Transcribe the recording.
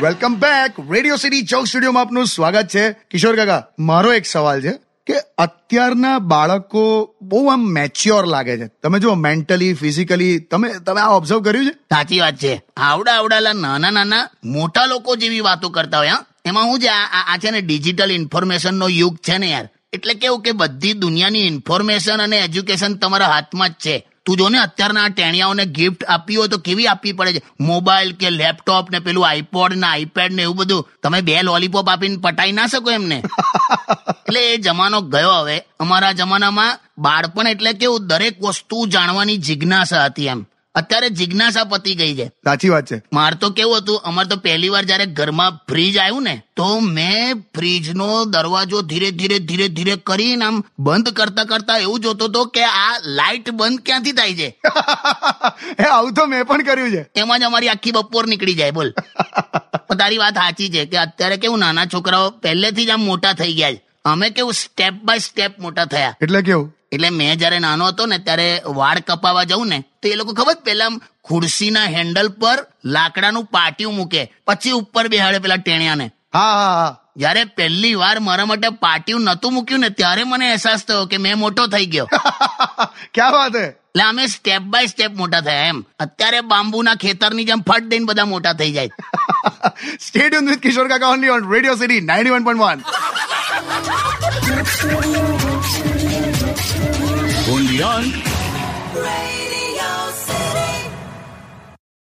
Welcome back radio city ચોક સ્ટુડિયોમાં આપનું સ્વાગત છે. કિશોર કાકા, મારો એક સવાલ છે કે અત્યારના બાળકો બહુ આમ મેચ્યોર લાગે છે. તમે જો મેન્ટલી ફિઝિકલી તમે તમે આ ઓબ્ઝર્વ કર્યું છે? સાચી વાત છે. આવડા આવડાલા નાના નાના મોટા લોકો જેવી વાતો કરતા હોય એમાં હું છે આ છે ને ડિજિટલ ઇન્ફોર્મેશન નો યુગ છે ને યાર. એટલે કેવું કે બધી દુનિયાની ઇન્ફોર્મેશન અને એજ્યુકેશન તમારા હાથમાં જ છે. તું જો ને અત્યારના ટેણિયાઓને ગિફ્ટ આપવી હોય તો કેવી આપવી પડે છે? મોબાઈલ કે લેપટોપ ને પેલું આઈપોડ ને આઈપેડ ને એવું બધું? તમે બે લોલીપોપ આપીને પટાઈ ના શકો એમને. એટલે એ જમાનો ગયો હવે. અમારા જમાનામાં બાળપણ એટલે કેવું દરેક વસ્તુ જાણવાની જિજ્ઞાસા હતી એમ. અત્યારે જિજ્ઞાસા પતી ગઈ છે. સાચી વાત છે. માર તો કેવું હતું અમાર તો પહેલી વાર જયારે ઘરમાં ફ્રીજ આવ્યું ને તો મેં ફ્રીજનો દરવાજો ધીરે ધીરે ધીરે ધીરે કરીને આમ બંધ કરતા કરતા એવું જોતો હતો કે આ લાઇટ બંધ ક્યાંથી થાય છે? એ આવું તો મેં પણ કર્યું છે. એમાં જ અમારી આખી બપોર નીકળી જાય બોલ. તારી વાત સાચી છે કે અત્યારે કેવું નાના છોકરાઓ પહેલેથી જ આમ મોટા થઈ ગયા છે. અમે કેવું સ્ટેપ બાય સ્ટેપ મોટા થયા. એટલે કેવું? એટલે મેં જ્યારે નાનો હતો ને ત્યારે વાળ કપાવા જવું ને તો એ લોકો ખબર પેલા ખુરશીના હેન્ડલ પર લાકડાનું પાટિયું મૂકે પછી ઉપર બેહાડે પેલા ટેણિયાને. હા હા જયારે પહેલી વાર મારા માટે પાટિયું નતું મૂક્યું ને ત્યારે મને અહેસાસ થયો કે મેં મોટો થઈ ગયો. ક્યાં વાત હે? એટલે અમે સ્ટેપ બાય સ્ટેપ મોટા થયા એમ. અત્યારે બાંબુના ખેતરની જેમ ફટ દઈને બધા મોટા થઈ જાય. Stadium with Kishore Kaka only on radio city 91.1 Beyond.